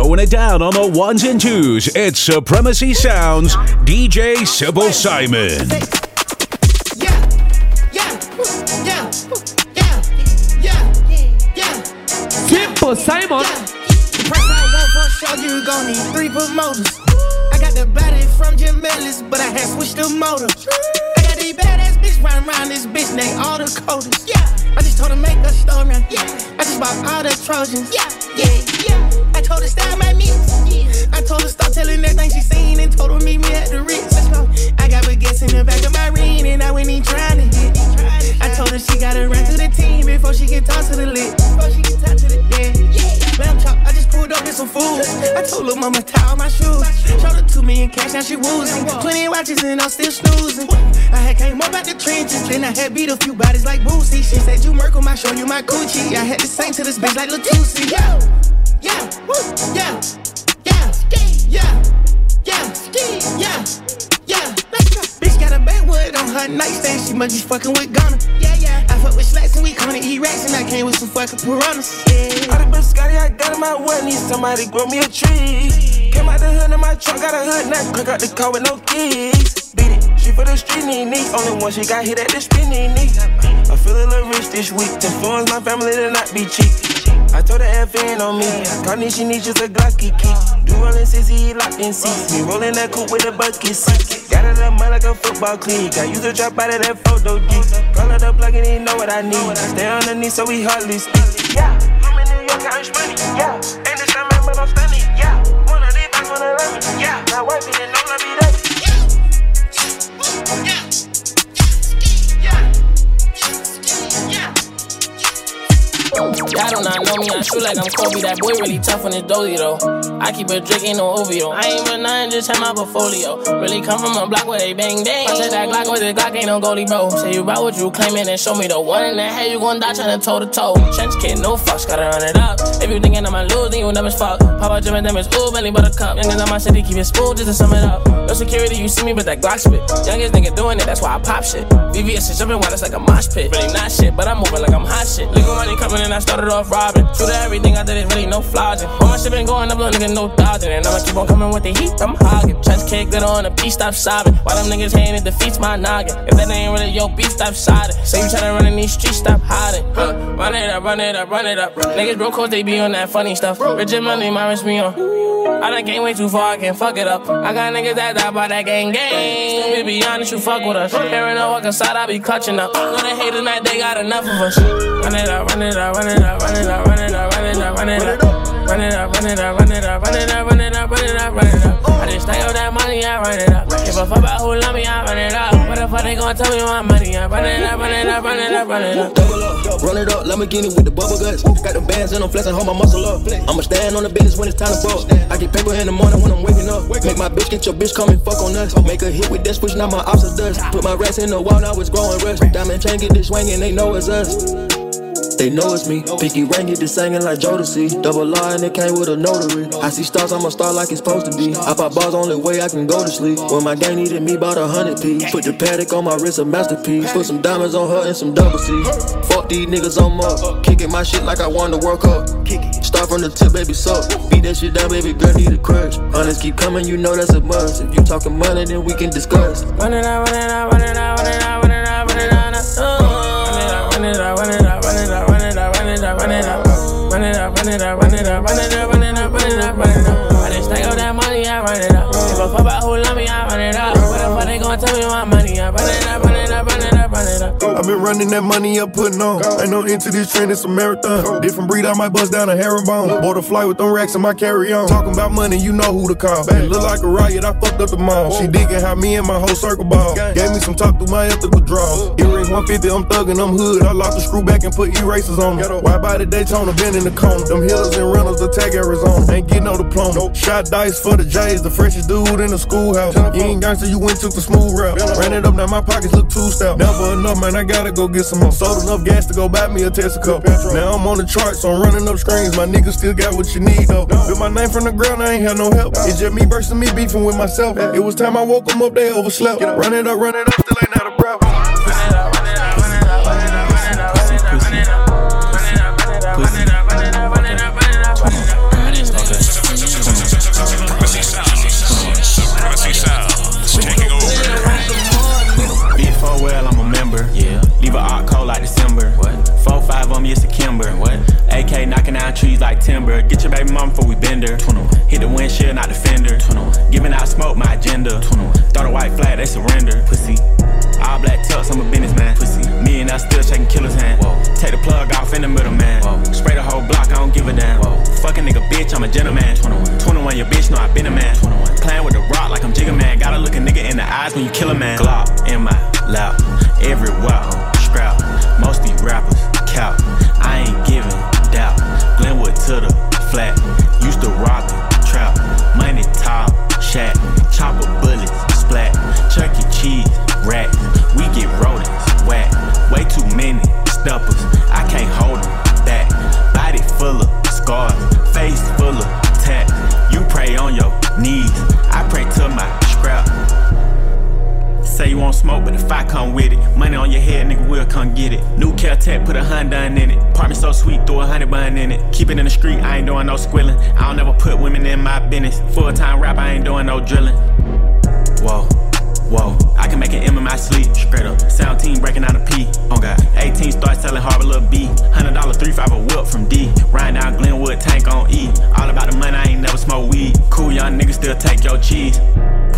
Throwing it down on the ones and twos, it's Supremacy Sounds, DJ Simple Simon. Yeah, yeah, yeah, yeah, yeah, yeah. Simple Simon. The price I want for a you gon' need three promoters. I got the body from Jim Ellis, but I had switched the motor. I got these badass bitch riding around this bitch named all the coders. Yeah, I just told her make a story. Yeah, I just bought all the Trojans. Yeah, yeah, yeah. I told her style my mix. I told her stop telling everything she seen and told her meet me at the Ritz. I got baguettes in the back of my ring and I went in trying to hit. I told her she gotta run to the team before she can talk to the lit. Yeah. chop, I just pulled up with some food. I told her mama tie all my shoes. Showed her two million cash, now she woozing. Twenty watches and I'm still snoozing. I had came up out the trenches, then I had beat a few bodies like Boosie. She said you Merkle, I show you my coochie. I had to sing to this bitch like Latusi. Yeah, yeah, woo, yeah, yeah, yeah, yeah, yeah, yeah. Bitch got a backwood on her nightstand. She must be fucking with Ghana. Yeah, yeah. I fuck with slacks and we come to eat racks and I came with some fucking piranhas. Yeah. All the biscotti I got in my well, need somebody grow me a tree. Came out the hood in my trunk, got a hood nut, crack out the car with no keys. Beat it, she for the street knee knee. Only one she got hit at the spinny knee. I feel a little rich this week. To influence my family to not be cheap. I told her FN on me. Carney, she needs just a Glocky key. Do rollin' sissy, locked in seats. Me rollin' that coupe with a bucket seat. Got it up mud like a football cleat. I use a drop out of that photo G. Call it up plug and he know what I need. Stay underneath so we hardly speak. Yeah, I'm in New money. Yeah, ain't this the same man, but I'm stunning. Yeah, one of these bags wanna love me. Yeah, my wife didn't know I be. Y'all do not know me, I shoot like I'm Kobe. That boy really tough on his dozy though. I keep a drink, ain't no OVO. I ain't with nothing, just have my portfolio. Really come from a block where they bang bang. I said that Glock with the Glock, ain't no goalie, bro. Say you about what you claiming and show me the one in the head, you gon' die tryna toe to toe. Trench kid, no fucks, gotta run it up. If you thinking I'ma lose, then you never fuck. Pop out Jim and them is ooh, belly buttercup. Youngest in my city, keep it smooth just to sum it up. No security, you see me, but that Glock spit. Youngest nigga doing it, that's why I pop shit. VVS is jumping while it's like a mosh pit. Really not shit, but I'm moving like I'm hot shit. Legal money coming in, I started off robbing. Shoot at everything I did is really no flogging. All my shit been going up, little nigga, no dodging. And I'ma keep on coming with the heat, I'm hogging. Trench kick, glitter on the beat, stop sobbing. While them niggas hating, it defeats my noggin. If that ain't really your beat, stop siding. Say you tryna run in these streets, stop hiding. Huh. Run it up, run it up, run it up. Niggas broke cause they be on that funny stuff. Richard money, my wrist me on. I done came way too far, I can fuck it up. I got niggas that die by that gang gang. Stupid, be honest, you fuck with us. Hearing no walk inside, I be clutching up. Know they haters, night, they got enough of us. Run it up, run it up, run it up, run it up, run it up, run it up, run it up. Run it up, run it up, run it up, run it up, run it up, run it up, run it up. I just stack up that money, I run it up. Give a fuck about who love me, I run it up. What the fuck they gon' tell me my money? I run it up, run it up, run it up, run it up. Double up, run it up, Lamborghini with the bubble guts. Got the bands and I'm flexing, hold my muscle up. I'ma stand on the business when it's time to ball. I get paper in the morning when I'm waking up. Make my bitch get your bitch come and fuck on us. Make a hit with that switch, now my ops are dust. Put my rats in the wall, now it's growing rust. Diamond chain get this swinging, they know it's us. They know it's me. Pinky ring get this singing like Jodeci. Double R and it came with a notary. I see stars, I'm a star like it's supposed to be. I pop bars, only way I can go to sleep. When my gang needed me, bought a hundred P. Put the Patek on my wrist, a masterpiece. Put some diamonds on her and some double C. Fuck these niggas, I'm up. Kicking my shit like I won the World Cup. Start from the tip, baby, suck. Beat that shit down, baby, girl, need a crush. Honest, keep coming, you know that's a must. If you talking money, then we can discuss. Run it up, run it up, run it fuck about who love me, I run it up. What the fuck they gon' tell me my money? I run it up, I've been running that money up, putting on. Ain't no into this trend, it's a marathon. Different breed, I might bust down a herringbone. Bought a flight with them racks in my carry on. Talking about money, you know who to call. It look like a riot, I fucked up the mall. She digging how me and my whole circle ball. Gave me some talk through my ethical draw. Earrings 150, I'm thugging, I'm hood. I lost the screw back and put erasers on them. Why by the Daytona, been in the cone. Them Hillers and Reynolds, attack Arizona. Ain't get no diploma. Shot dice for the J's, the freshest dude in the schoolhouse. You ain't gangster, you went took the smooth route. Ran it up, now my pockets look too stout. Never enough, man, I gotta go get some more. Sold enough gas to go buy me a Tesla cup. Now I'm on the charts, so I'm running up screens. My niggas still got what you need, though. Built my name from the ground, I ain't had no help. It's just me bursting me beefing with myself. It was time I woke them up, they overslept. Run it up, run it up, still ain't had a breath. Mom before we bend her. 21. Hit the windshield, not the fender. 21. Giving out smoke, my agenda. 21. Throw the white flag, they surrender. Pussy. All black tux, I'm a businessman. Pussy. Me and I still shaking killer's hand. Whoa. Take the plug off in the middle, man. Whoa. Spray the whole block, I don't give a damn. Whoa. Fucking nigga, bitch, I'm a gentleman. 21. 21, your bitch know I been a man. 21. Playing with the rock like I'm Jigga Man. Gotta look a nigga in the eyes when you kill a man. Glock in my lap, everywhere. Scrap, most these rappers count. I ain't giving to the flat. Used to rob it, no squilling. I don't ever put women in my business. Full time rap, I ain't doing no drilling. Whoa. Whoa, I can make an M in my sleep, straight up. 17 breaking out a P, oh god. 18 start selling Harbor Little B. $100 three five a whip from D. Riding down Glenwood, tank on E. All about the money, I ain't never smoke weed. Cool young niggas still take your cheese.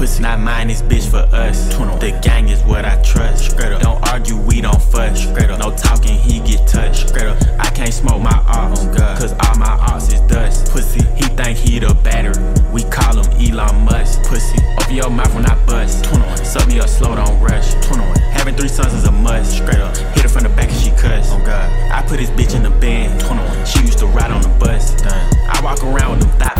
Pussy not mine, this bitch for us. The gang is what I trust. Straight up. Don't argue, we don't fuss. Straight up. No talking, he get touched. Straight up. I can't smoke my ox. Oh, cause all my ox is dust. Pussy, he think he the battery. We call him Elon Musk. Pussy, open your mouth when I bust. 21. Suck me up slow, don't rush. 21. Having three sons is a must. Straight up. Hit her from the back and she cuss. Oh God. I put this bitch in the band. 21. She used to ride on the bus. Done. I walk around with them thigh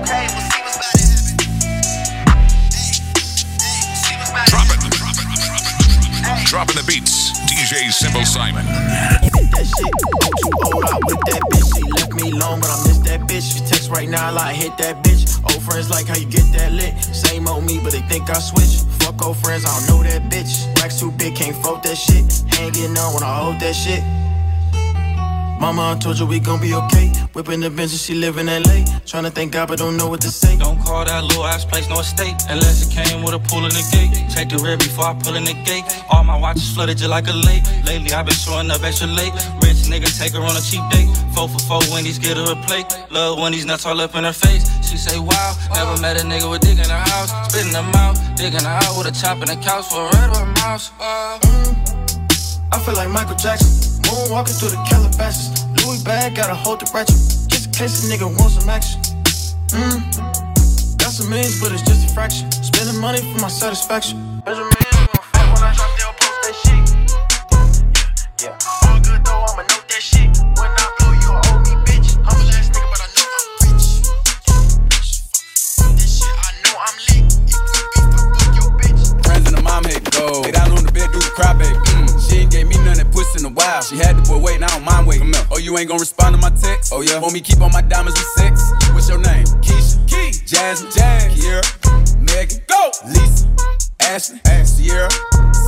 okay, we'll see what's about to happen. Hey, hey, see what's about to Drop it. Drop it. Drop it. Dropping the beats. DJ Simple Simon. that shit. Too old out with that bitch. She left me alone, but I miss that bitch. She text right now, like hit that bitch. Old friends like how you get that lit. Same old me, but they think I switch. Fuck old friends, I don't know that bitch. Racks too big, can't fold that shit. Hanging on when I hold that shit. Mama, I told you we gon' be okay. Whipping the bench and she live in LA. Tryna thank God, but don't know what to say. Don't call that little ass place no estate unless it came with a pool in the gate. Check the rear before I pull in the gate. All my watches flooded just like a lake. Lately I've been showing up extra late. Rich nigga take her on a cheap date. Four for four Wendy's get her a plate. Love when these nuts all up in her face. She say wow, never met a nigga with dick in her house. Spitting them out, digging her out with a chop in the couch for a red or a mouse. Uh, I feel like Michael Jackson. Moonwalking through the Calabasas. Louis bag, gotta hold the ratchet. Just in case a nigga wants some action. Mm. Got some millions, but it's just a fraction. Spending money for my satisfaction. Benjamin, you ain't gonna respond to my text? Oh, yeah. Want me keep on my diamonds with sex? What's your name? Keisha. Key. Jasmine. Jazz. Kiera. Megan. Go. Lisa. Ashley. Ash. Sierra.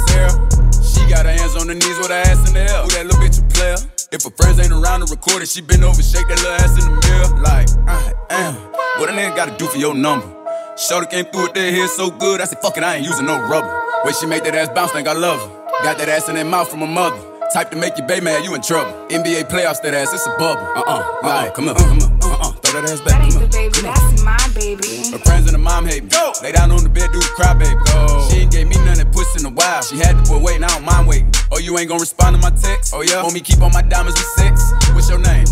Sarah. She got her hands on her knees with her ass in the air. Who that little bitch a player? If her friends ain't around to record it, she been over, shake that little ass in the mirror. Like, I am. What a nigga gotta do for your number? Shorty came through with that hair so good, I said, fuck it, I ain't using no rubber. Way she made that ass bounce, think I love her. Got that ass in that mouth from her mother. Type to make you baby mad, you in trouble. NBA playoffs, that ass, it's a bubble. Uh uh, like, come on, come on, uh uh. Throw that ass back. That ain't the baby, that's my baby. Her friends and the mom hate me. Go. Lay down on the bed, do the cry, baby. Go. She ain't gave me none that pussy in a while. She had the boy waiting, I don't mind waiting. Oh, you ain't gonna respond to my text? Oh, yeah? Want me keep on my diamonds with sex? What's your name?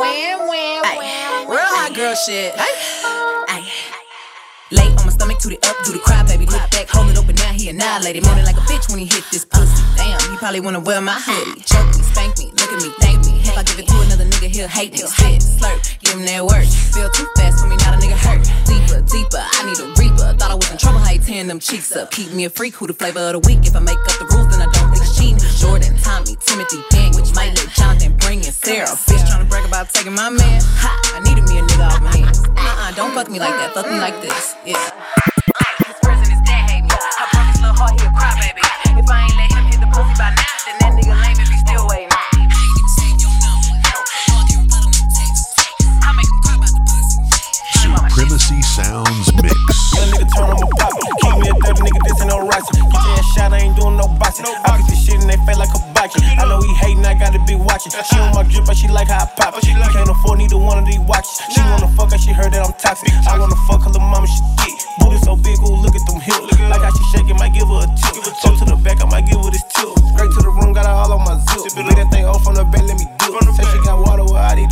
Wham, wham, wham. Real hot girl shit. Ay. Lay on my stomach, toot it up, do the cry, baby. Look back, hold it open, now he annihilated. Moaning like a bitch when he hit this pussy. Damn, he probably wanna wear my hoodie. Choke me, spank me, look at me, thank me. If I give it to another nigga, he'll hate me. Spit, slurp, give him that work. Feel too fast for me, not a nigga hurt. Deeper, deeper, I need a reaper. Thought I was in trouble, how you tearing them cheeks up. Keep me a freak, who the flavor of the week. If I make up the rules, then I don't. Jordan, Tommy, Timothy, Gang, which might let Jonathan bring in Sarah. Bitch trying to brag about taking my man. Ha, I needed me a nigga off my hands. Uh-uh, uh-uh don't fuck me like that, fuck me like this. Yeah. His friends and his dad hate me. I broke his little heart, he a cry, baby. If I ain't let him hit the pussy by now, then that nigga lame if he still waiting. Supremacy Sounds Mix. Young nigga turn on my pop. Keep me a 30 nigga, this ain't no ricing. Get your ass shot, I ain't doing no boxing. I get this shit in they face like a boxing. I know he hating, I gotta be watching. She on my drip, but she like how I pop. She can't afford neither one of these watches. She wanna fuck her, she heard that I'm toxic. I wanna fuck her little mama, she thick. Booty so big, ooh, look at them hips. Like how she shaking, might give her a tip. Go to the back, I might give her this tip. Straight to the room, got her all on my zip. Beat that thing off from the bed, let me dip. Say she got water, well, I need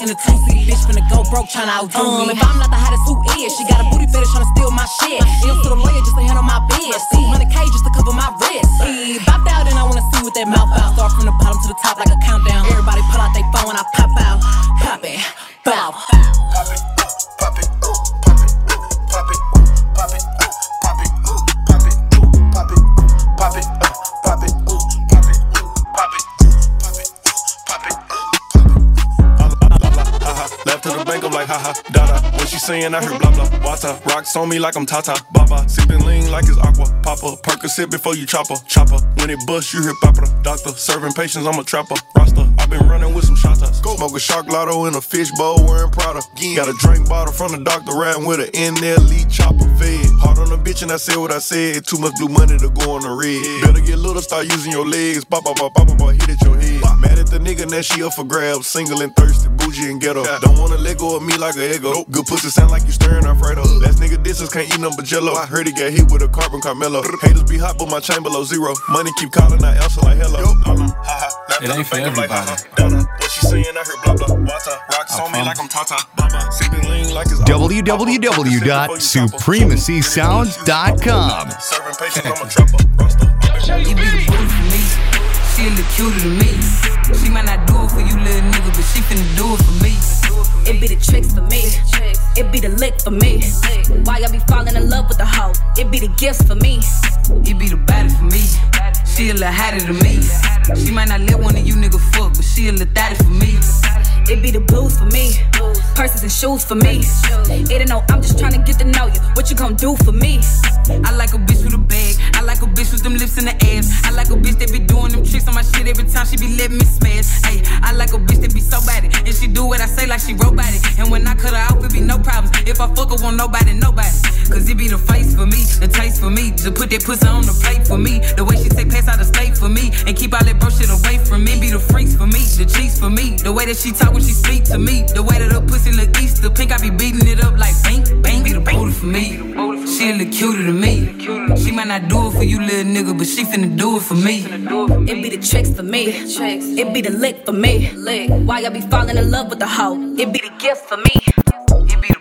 in a two seat. Bitch finna go broke tryna outdo um, me. If I'm not the hottest, who is? She got a booty fetish tryna steal my shit. Ills to the lawyer just to handle my biz. 200k just to cover my wrist. He bopped out and I wanna see what that mouth out. Start from the bottom to the top like a countdown. Everybody pull out their phone when I pop out. Pop it, bow. Saying, I heard blah blah. Wata, rocks on me like I'm Tata. Baba, sipping lean like it's aqua. Papa, Percocet before you chopper. Chopper, when it bust, you hear papa. Doctor, serving patients, I'm a trapper. Roster, i been running with some shotas. Smoke a shark lotto in a fish bowl wearing Prada. Got a drink bottle from the doctor, riding with an NLE Choppa fed. Hard on a bitch and I said what I said. Too much blue money to go on the red. Better get little, start using your legs. Pop, pop, pop, pop, pop, hit at your head. Mad at the nigga, now she up for grabs. Single and thirsty, bougie and ghetto. Don't wanna let go of me like a ego. Good pussy sound like you stirring Alfredo. Last nigga disses can't eat number jello. I heard he got hit with a carbon Carmelo. Haters be hot, but my chain below zero. Money keep calling, I answer like hello. Uh-huh. It ain't for everybody. Uh-huh. What she saying? I heard blah blah. Wata, rocks on me like I'm Tata. Baba, sipping lean like it's www.supremacysounds.com. Serving patients, I'm a trapper. You be the booty. She a little cuter than me. Finna do it for me. It be the tricks for me. It be the lick for me. Why I be falling in love with the hoe? It be the gifts for me. It be the body for me. She a little hotter than me. She might not let one of you niggas fuck, but she a little thotty for me. It be the blues for me. Purses and shoes for me. It ain't no, I'm just trying to get to know you. What you gon' do for me? I like a bitch with a bag. I like a bitch with them lips in the ass. I like a bitch that be doing them tricks on my shit every time she be letting me smash. Ay, I like a bitch that be so body. And she do what I say like she robotic. And when I cut her out, it be no problems. If I fuck her, won't nobody, nobody. Cause it be the face for me, the taste for me. To put that pussy on the plate for me. The way she take pass out of state for me. And keep all that bro shit away from me. Be the freaks for me, the cheeks for me. The way that she talk when she speak to me. The way that her pussy look Easter pink, I be beating it up like bang, bang. Be the booty for me. She a little cuter than me. She might not do it for you, little nigga, but she finna do it for me. It be the tricks for me. It be the lick for me. Why I be falling in love with the hoe? It be the gift for me. It be the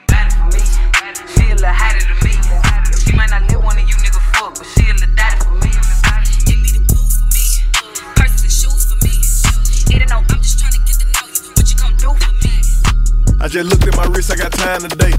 got today.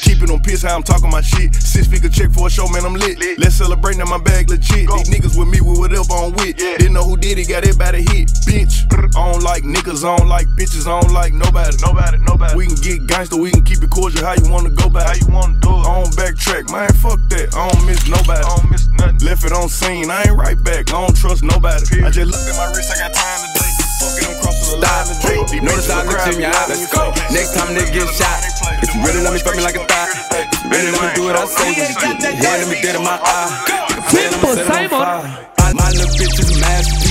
Keep it on piss how I'm talking my shit. Six figure check for a show, man, I'm lit. Let's celebrate now my bag legit. These niggas with me with whatever I'm with. Didn't know who did it, got everybody hit. Bitch, I don't like niggas, I don't like bitches, I don't like nobody. Nobody, nobody. We can get gangster, we can keep it cordial. How you wanna go back? How you wanna do it? I don't backtrack, man. Fuck that. I don't miss nobody. I don't miss nothing. Left it on scene, I ain't right back. I don't trust nobody. I just looked at my wrist, I got time today. Notice I cry in your out. eye. Let's go. Next time nigga get shot. If you really love me, fuck me like a thot. If you really wanna do it, I say this shit. Yeah, let me dead in my eye. Simple Simon. My little bitch is a masterpiece.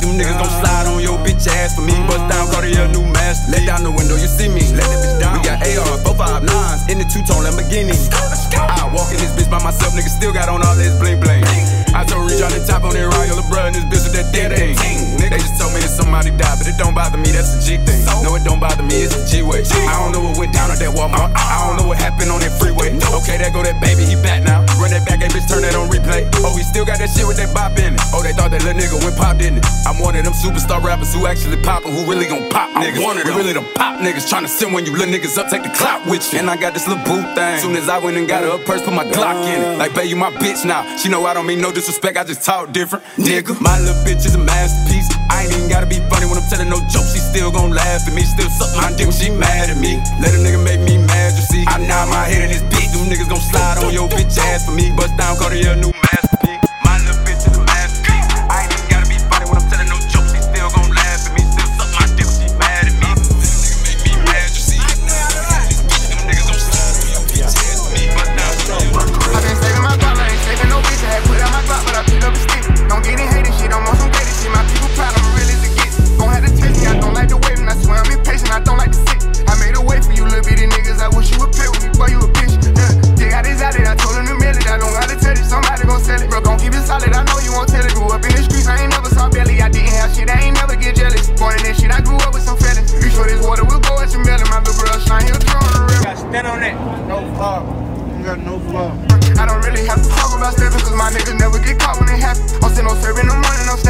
Them niggas gon' slide on your bitch ass for me. Bust down Cartier, new masterpiece. Let down the window, you see me. Let that bitch down. We got AR, 459s in the two-tone Lamborghini. I walk in this bitch by myself, nigga still got on all this bling bling. I told reach on the top on that royal and this bitch with that dead aim. They just told me that somebody died, but it don't bother me, that's a G thing. No, it don't bother me, it's a G way. I don't know what went down at that Walmart. I don't know what happened on that freeway. Okay, there go that baby, he back now. Run that back, hey bitch, turn that on replay. Oh, he still got that shit with that bop in it. Oh, they thought that little nigga went pop, didn't it? I'm one of them superstar rappers who actually poppin', who really gon' pop niggas. One of them. We really them pop niggas tryna send when you little niggas up, take the clout with you. And I got this little boo thing. Soon as I went and got her a purse, put my Glock in it. Like, babe, you my bitch now. She know I don't mean no disrespect, I just talk different. Nigga, my little bitch is a masterpiece. I ain't even gotta be funny when I'm telling no jokes. She still gon' laugh at me, still suck my dick when she mad at me. Let a nigga make me mad, you see. I nod my head in this bitch. Them niggas gon' slide on your bitch ass for me. Bust down, Cartier, new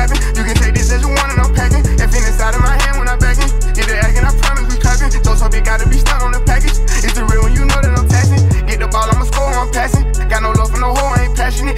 Snapping. You can take this as you want and I'm packing. If in inside of my hand when I'm backing. Get the acting, I promise we clapping. Those hope you gotta be stuck on the package. It's the real when you know that I'm taxing. Get the ball, I'ma score, I'm passing. Got no love for no hoe, I ain't passionate.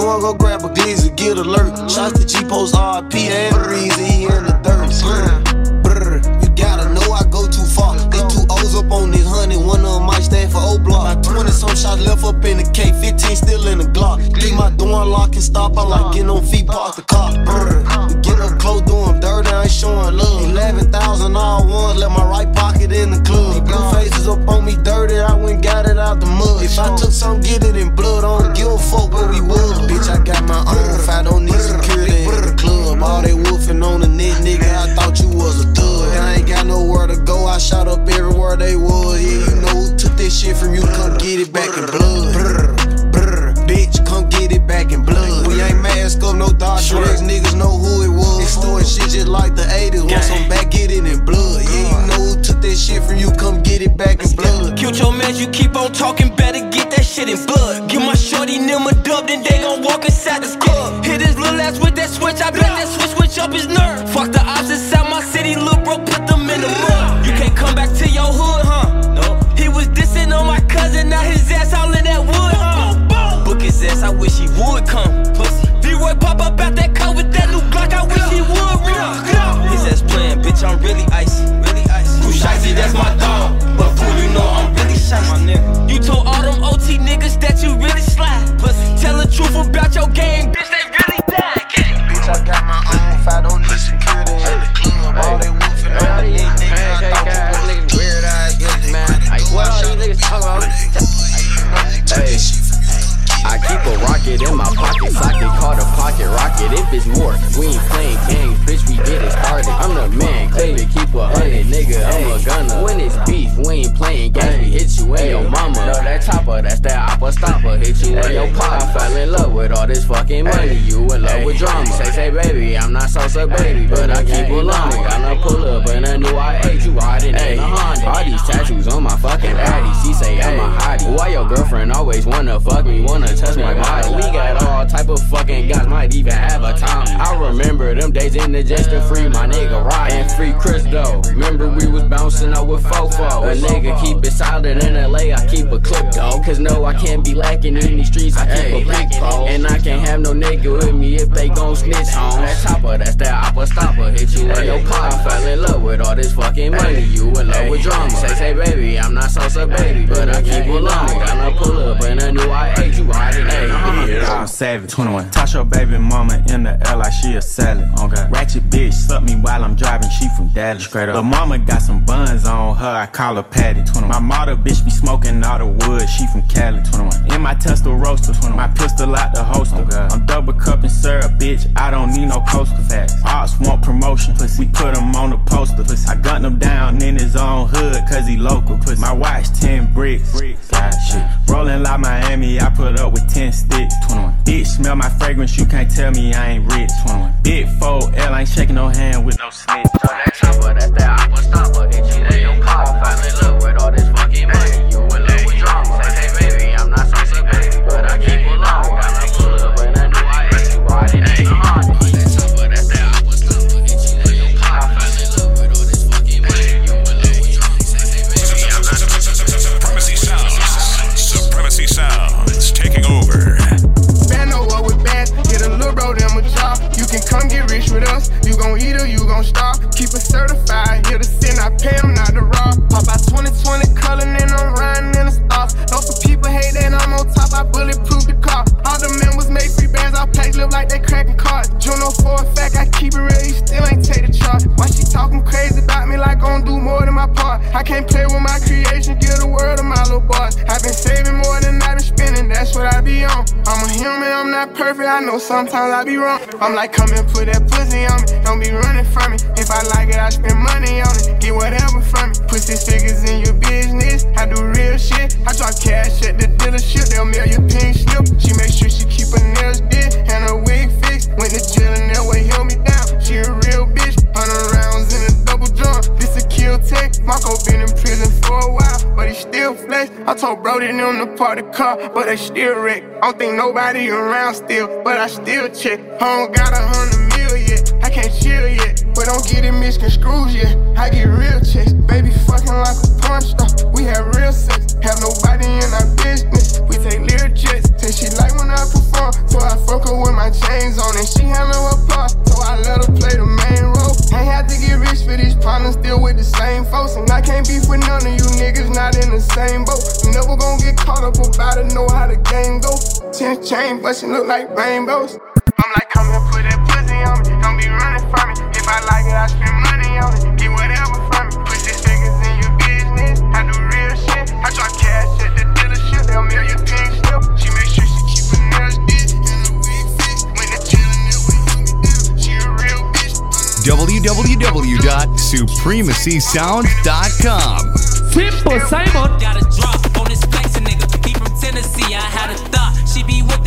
Shit going, go grab a talking, better get that shit in blood. Give my shorty them a dub, then they gon' walk inside the club. Hit his little ass with that switch, I bet that switch switch up his nerve. All money. You in love with drama. Say, say, baby, I'm not Sosa, baby, but I keep a llama. Got no pull up and a new I ate you riding in a Honda. All these tattoos on my fucking body. She say I'm a hottie. Why your girlfriend always wanna fuck me? Wanna touch my body? We got all type of fucking guys, might even have a time. I remember them days in the just to free my nigga Ryan and free Chris though. Remember we was bouncing out with Fofo. A nigga keep it solid in LA, I keep a clip though. Cause no, I can't be lacking in these streets, I keep a big pole. And I can't have no nigga with me if they gon' snitch on that chopper, that's that oppa stopper. Hit you in your pop. I fell in love with all this fucking money. You in love with drama. Say, say, baby, I'm not Sosa, baby, but I keep a llama. Got no pull up and a new I ate you riding in a Honda. I'm savage. 21. Toss your baby mama in the air like she a salad. Okay. Ratchet bitch, suck me while I'm driving. She from Dallas. Straight up. The mama got some buns on her. I call her Patty. 21. My mother bitch be smoking all the wood. She from Cali. 21. In my Tesla Roadster. 21. My pistol out the holster. I'm double cupping syrup, bitch. I don't need no coaster. Facts. Ops want promotion. Pussy. We put him on the poster. Pussy. I gunned him down in his own hood cause he local. Pussy. My watch 10 bricks. God shit. Rolling like Miami. I put up with 10 sticks. 21. Bitch, smell my fragrance, you can't tell me I ain't rich. 21. Big 4L, ain't shaking no hand with no snitch. That chopper, that's that oppa stopper. Hit you in your pop. I fell in love with us. You gon' eat or you gon' starve. Keep it certified, sometimes I be wrong. I'm like, come and put that pussy on me. Don't be running from me. If I like it, I spend money on it. Get whatever from me. Put six figures in your business. I do real shit. I drop cash at the dealership. They'll mail your pink slip. She make sure she keep her nails did and her wig fixed. Went to jail and that way held me down. She a real bitch. Hundred rounds in a double drum. This a Kel-Tec. Marco been I told Brody them to park the car, but they still wreck. I don't think nobody around still, but I still check. I don't got a hundred mil yet. I I can't chill yet, but don't get it misconstrued yet. I get real checks, baby fucking like a porn star. We have real sex, have nobody in go. Ten chain, but she look like rainbows. I'm like, come and put that pussy on me. Don't be running from me. If I like it, I spend money on it. Get whatever from me. Put six fingers in your business. I do real shit. I drop cash at the dealership. They'll mail your pink slip. She make sure she keep her nails did and a wig fit. When the chillin' it, we hold me down. She a real bitch. www.supremacysound.com. Simple Simon. Got a drop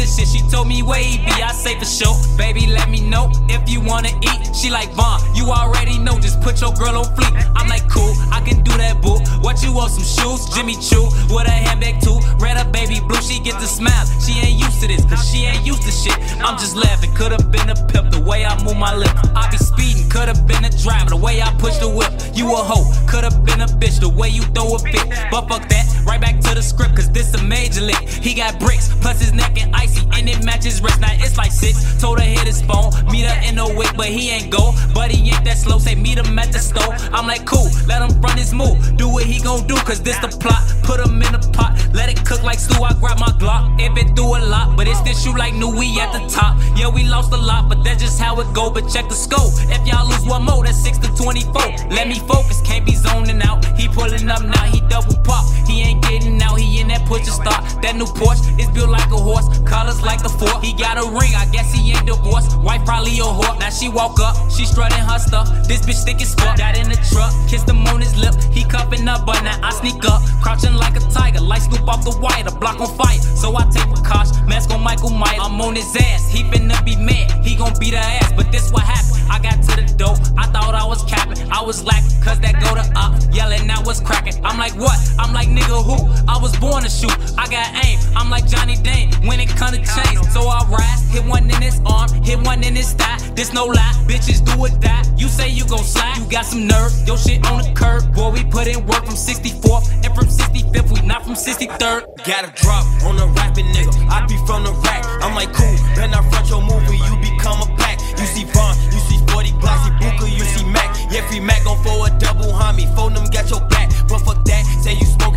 this shit. She told me where he be. I say for sure. Baby, let me know if you wanna eat. She like Vaughn. You already know. Just put your girl on fleek. I'm like cool. I can do that, boo. What you want? Some shoes? Jimmy Choo with a handbag too. Red up, baby blue. She get the smile. She ain't used to this, cause she ain't used to shit. I'm just laughing. Could've been a pimp the way I move my lip. I be speeding. Could've been a driver the way I push the whip. You a hoe. Could've been a bitch the way you throw a fit. But fuck that. Right back to the script, cause this a major lick. He got bricks, plus his neck and icy, and it matches wrist. Now it's like six. Told her hit his phone, meet her in the wick, but he ain't go. But he ain't that slow, say meet him at the store. I'm like, cool, let him run his move. Do what he gon' do, cause this the plot. Put him in a pot, let it cook like stew. I grab my Glock. It been through a lot, but it's this shoe like new, we at the top. Yeah, we lost a lot, but that's just how it go. But check the scope. If y'all lose one more, that's 6 to 24. Let me focus, can't be zoning out. He pulling up now, he double pop. He ain't getting out, he in that push start. That new Porsche is built like a horse, colors like the four. He got a ring, I guess he ain't divorced. Wife probably a whore. Now she walk up, she strutting her stuff. This bitch thick as fuck. Got in the truck, kissed him on his lip. He cupping up, but now I sneak up, crouching like a tiger. Light scoop off the wire, the block on fire. So I take precaution, mask on Michael Myers. I'm on his ass, he finna be mad. He gon' beat her ass, but this what happened. I got to the door, I thought I was capping. I was lacking, cause that go to up, yelling now was cracking. I'm like, what? I'm like, nigga, who? I was born to shoot, I got aim. I'm like Johnny Dang when it come to chains. So I rise, hit one in his arm, hit one in his thigh. This no lie, bitches do or die. You say you gon' slide, you got some nerve. Your shit on the curb, boy, we put in work from 64th and from 65th, we not from 63rd. Got a drop on a rapping nigga. I be from the rack. I'm like cool. Better not front your movie. You become a pack. You see Vaughn, you see 40 blocks, Booker, you see Mac. Yeah, free Mac gon' for a double homie. Phone them, got your back. But fuck that. Say you? Quickest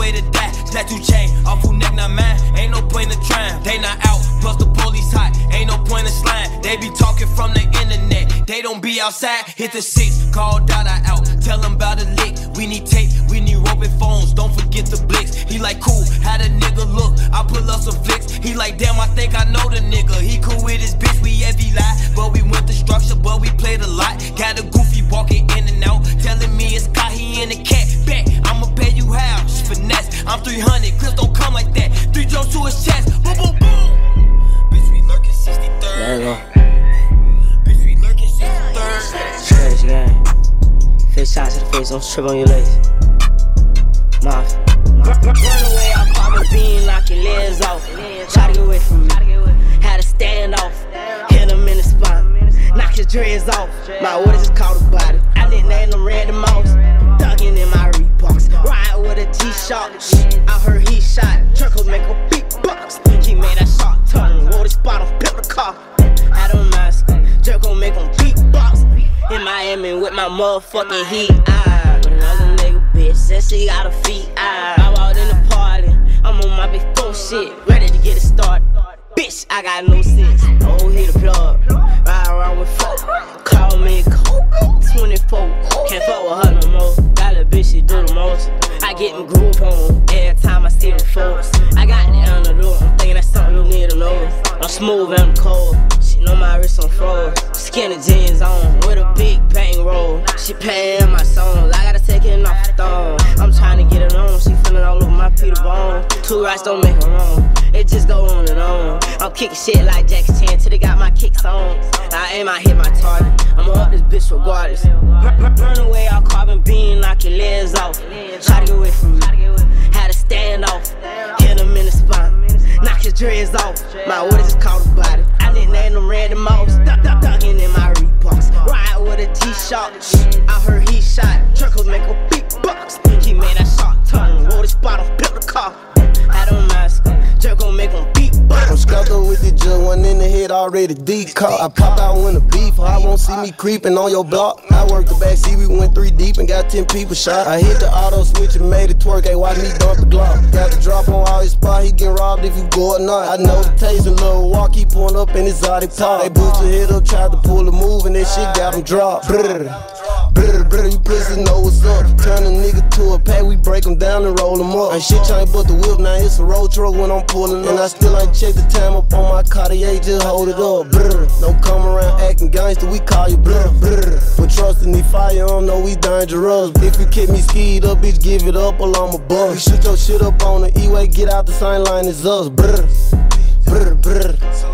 way to die. Tattoo chain who neck not mine. Ain't no point in trying. They not out. Plus the police hot. Ain't no point in slime. They be talking from the internet. They don't be outside. Hit the six. Call Dada out. Tell them about the lick. We need tape. We need roping phones. Don't forget the blicks. He like cool. How the nigga look? I pull up some flicks. He like damn. I think I know the nigga. He cool with his bitch. We heavy lie. But we went the structure. But we played a lot. Got a goofy walking in and out. Telling me it's got he in the cat. Back. I'ma pay you how? Finesse. I'm 300. Clips don't come like that. Three jumps to his chest. Boom, boom, boom. Bitch, we 63rd. Go. Bitch, we lurking 63rd. Trash gang. Face shots to the face, don't trip on your legs. Mouth. Run away, I'll pop a bean, knock your legs off. Try to get away from me. Had to stand off. Hit him in the spine. Knock his dreads off. My orders motherfucking heat. She paying my songs. I gotta take it off the thong. I'm trying to get it on. She feeling all over my Peter Bone. Two rights don't make her wrong. It just go on and on. I'm kicking shit like Jackie Chan till they got my kicks on. I aim, I hit my target. I'ma up this bitch regardless. Run, away, I'll carbon beam, knock your legs off. Try to get away from me. Had to stand off. Hit him in the spine. Knock his dreads off. My orders just caught a body. I nicknamed him Randy Moss. Duck, duck, ducking in my Ride with a G-Shock. I heard he shot. Truckles make a big beatbox. He made that shot tongue. Roll this bottle, built a car. I don't mask. Jerk make him I'm scrapping with the jug, one in the head already deep. Caught. I popped out when the beef, I won't see me creeping on your block. I worked the back seat, we went three deep and got ten people shot. I hit the auto switch and made it twerk, ain't watch me dump the Glock. Got the drop on all his spot, he get robbed if you go or not. I know the taste of little walk, he pulling up in exotic top. They boots her hit up, tried to pull a move, and that shit got him dropped. Brr. Brr, brr, you pussy know what's up. Turn a nigga to a pack, we break him down and roll him up. And shit trying but the whip, now it's a road truck when I'm pulling up. And I still ain't check the time up on my Cartier, just hold it up. Brr, don't come around acting gangster, we call you brr, brr. But trusting the fire, don't know we dangerous. If you keep me skied up, bitch, give it up or I'm a bust. You shoot your shit up on the E-way, get out the same line as us. Brr, brr, brr.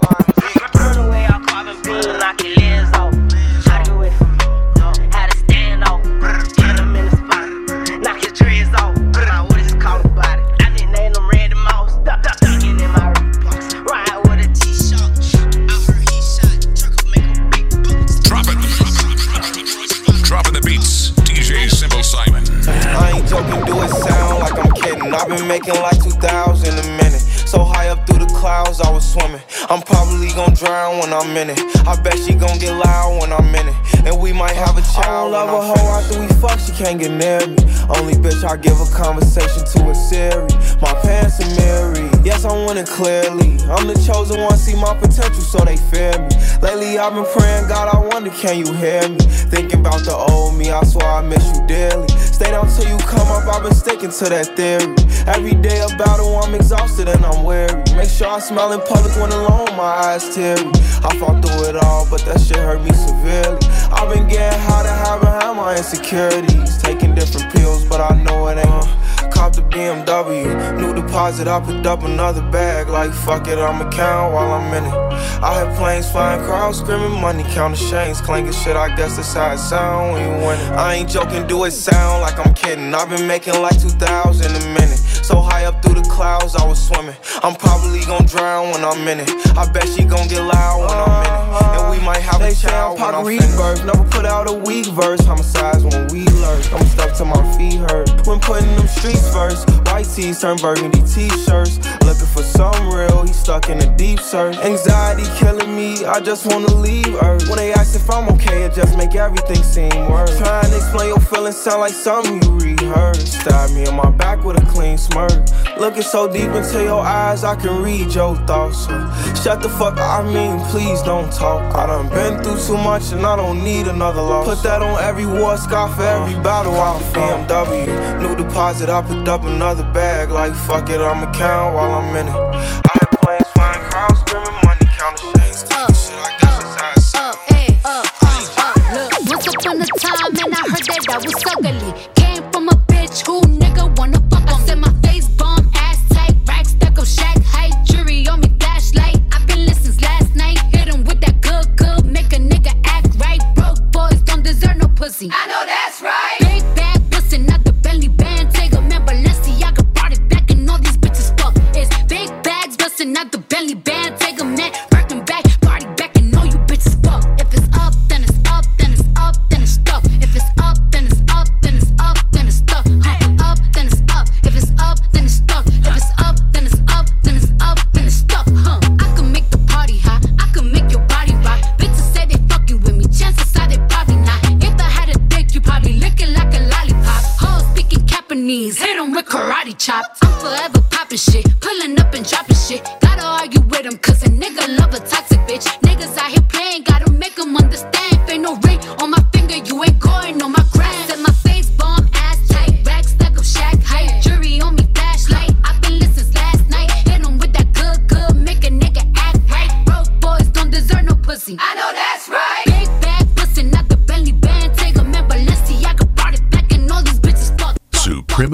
Making like 2,000 a minute. So high up through the clouds, I was swimming. I'm probably gonna drown when I'm in it. I bet she gon' get loud when I'm in it. And we might have a child. I don't love a hoe after we fuck, she can't get near me. Only bitch I give a conversation to is Siri. My pants are mirrored. Yes, I'm winning clearly. I'm the chosen one, see my potential, so they fear me. Lately, I've been praying, God, I wonder, can you hear me? Thinking about the old me, I swear I miss you dearly. Stay down till you come up, I've been sticking to that theory. Every day a battle, I'm exhausted and I'm weary. Make sure I smile in public when alone, my eyes teary. I fought through it all, but that shit hurt me severely. I've been getting high to hide behind my insecurities. Taking different pills, but I know it ain't. Cop the BMW, new deposit, I picked up another bag. Like fuck it, I'ma count while I'm in it. I had planes flying, crowds screaming, money counting chains, clanking shit. I guess that's how it sound when you win it. I ain't joking, do it sound like I'm kidding. I've been making like 2,000 a minute. So high up through the clouds, I was swimming. I'm probably gonna drown when I'm in it. I bet she gon' get loud when I'm in it. And we might have They a child I'm when I'm reverse, never put out a weak verse. Homicides when we lurk. I'm stuck to my feet hurt. When putting them streets first, white tees turn burgundy t-shirts. Looking for some real, he stuck in a deep search. Anxiety killing me, I just wanna leave Earth. When they ask if I'm okay, it just make everything seem worse. Trying to explain your feelings sound like something you rehearsed. Stab me in my back with a clean smirk. Looking so deep into your eyes, I can read your thoughts. So shut the fuck up, I mean, please don't talk. I done been through too much and I don't need another loss. Put that on every war scar for every battle. I'm BMW. New deposit, I picked up another bag. Like fuck it, I'ma count while I'm in it. I had planes flying, crowds screaming, money counting chains. Taking uh, shit, I guess that's how it uh, sounds. Once upon a time, and I heard that I was ugly.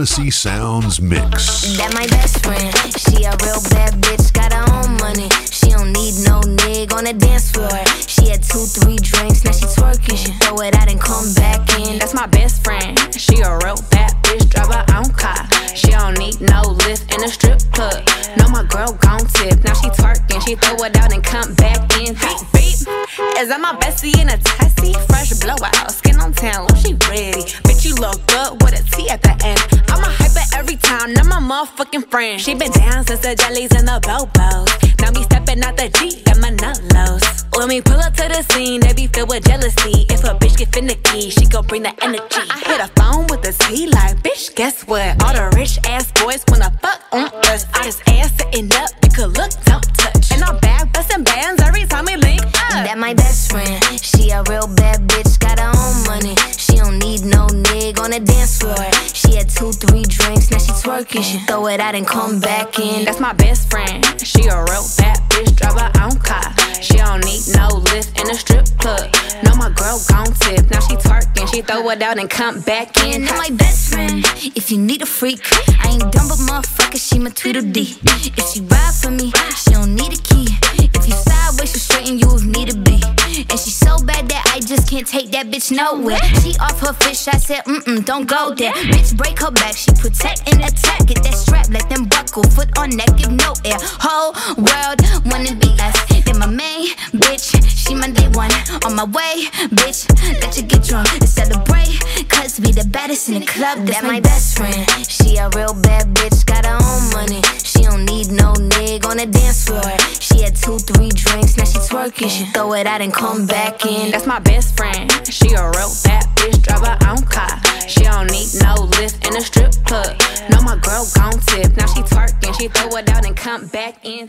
Supremacy Sounds Mix. That my best friend. She a real bad bitch, got her own money. She don't need no nigga on the dance floor. She had two, three drinks, now she twerking. She throw it out and come back in. That's my best friend. She a real bad bitch, drive her own car. She don't need no lift in a strip club. No, my girl gon' tip. Now she twerking, she throw it out and come back in. Beep, beep. Is that my bestie in a Tessie? I'm a hyper every time, not my motherfucking friend. She been down since the jellies and the bobos. Now me stepping out the Jeep, got my nut lows. When we pull up to the scene, they be filled with jealousy. If a bitch get finicky, she gon' bring the energy. I hit a phone with a Z like, bitch, guess what? All the rich ass boys wanna fuck on us. I just ass sitting up, you could look, don't touch. And I'm back busting bands every time we link up. That my best friend. Now she. Throw it out and come back in. That's my best friend. She a real bad bitch, drive her own car. She don't need no lift in a strip club. No, my girl gon' tip. Now she twerking, she throw it out and come back in. That my best friend. If you need a freak, I ain't dumb but motherfucker, she my Tweedledee. If she ride for me, she don't need a key. If you sideways, she straighten you if need to be. And she so bad that I just can't take that bitch nowhere. She off her fish, I said, mm mm, don't go there. Bitch, break her back, she protect and attack. Get that strap, let them buckle, foot on neck, give no air. Whole world wanna be us. Then my main bitch, she my day one. On my way, bitch, let you get drunk and celebrate. Cause we the baddest in the club, that's my best friend. She a real bad bitch, got her own money. She don't need no nigga on the dance floor. She had two, three drinks, now she twerking. She throw it out and come back in. That's my best friend. She a real bad bitch, drive her own car. She don't need no lift in a strip club. No, my girl gon' tip. Now she twerking, she throw it out and come back in.